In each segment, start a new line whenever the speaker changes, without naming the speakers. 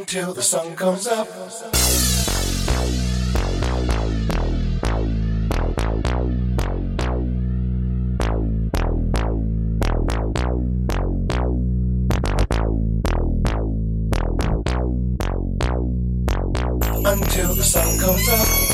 until the sun comes up. Until the sun comes up.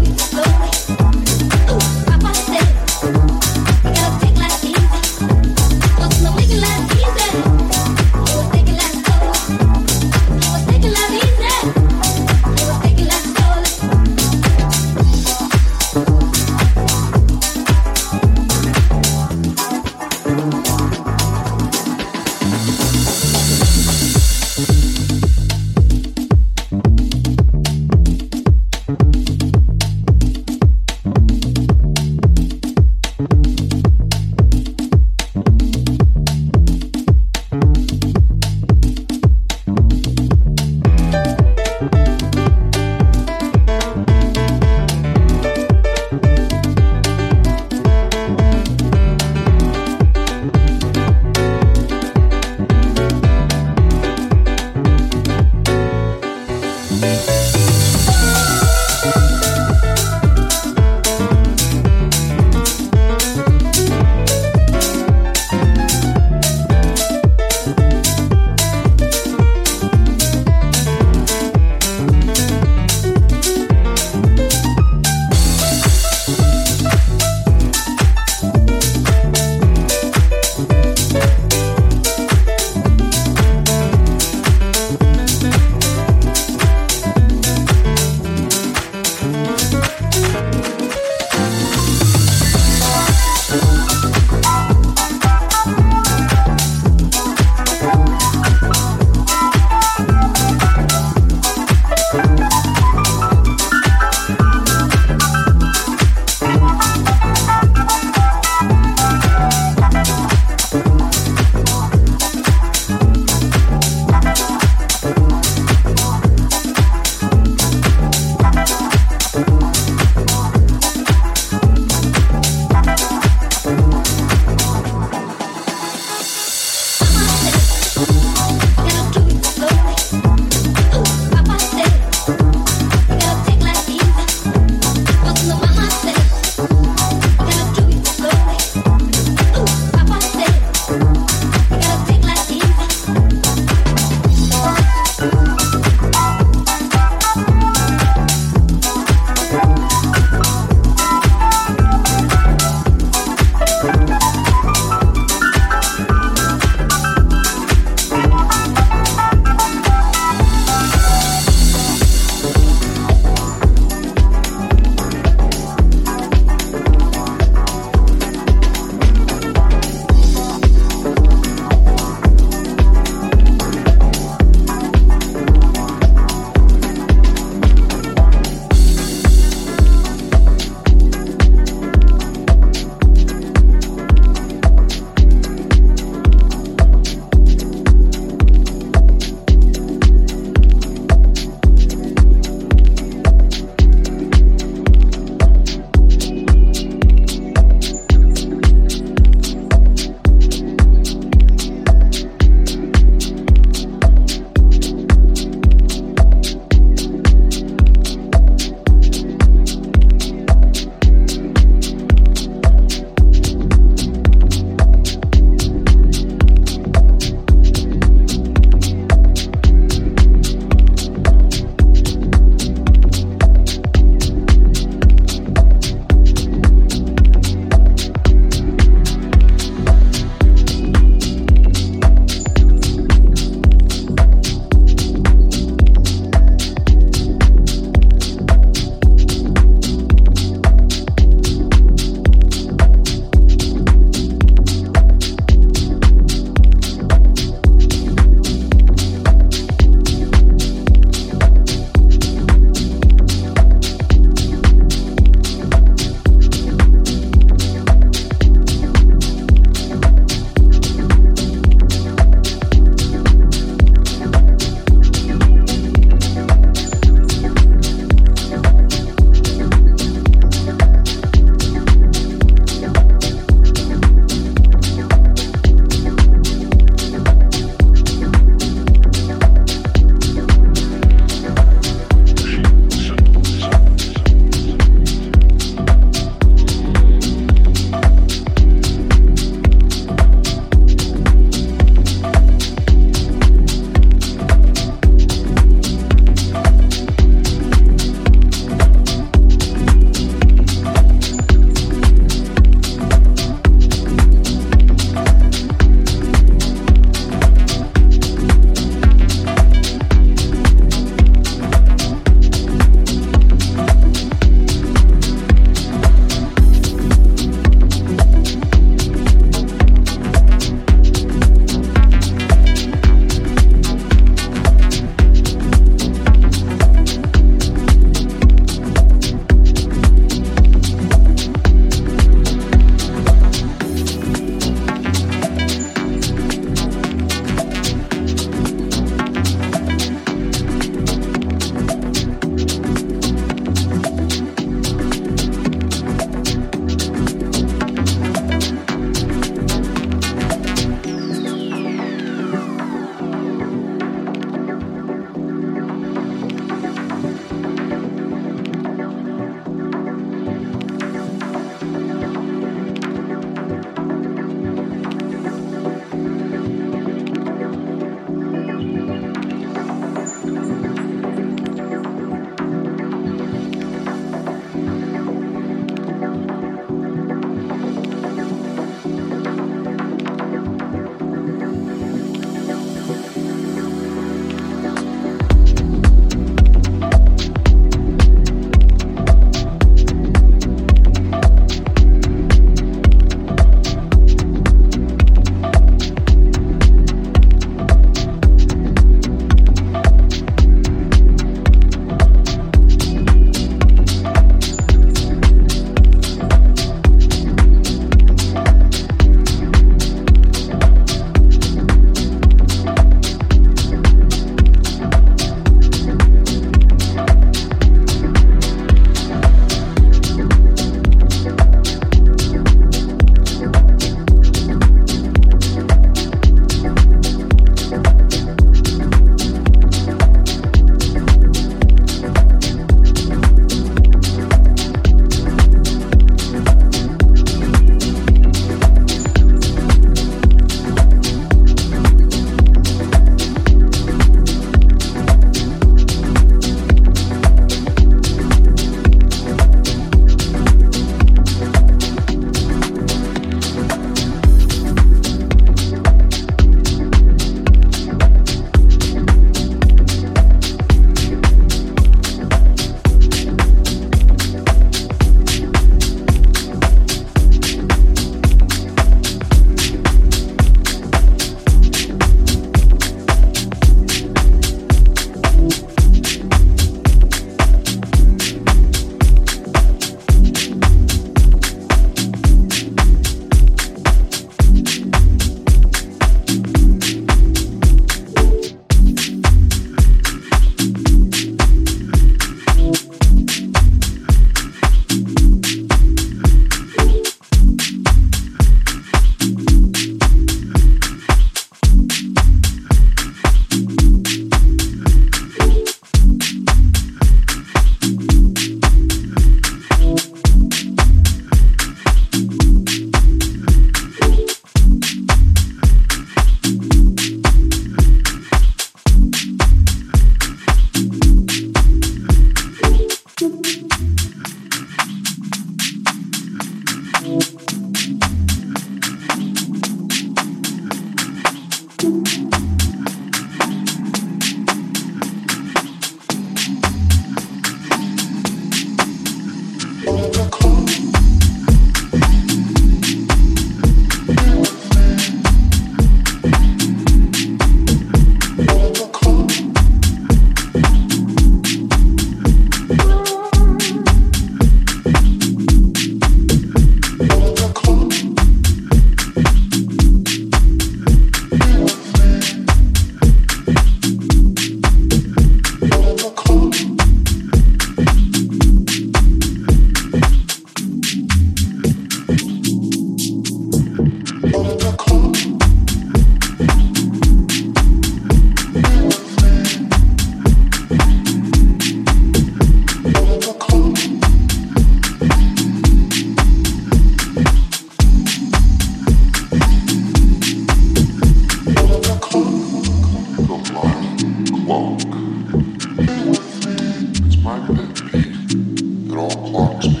clocks.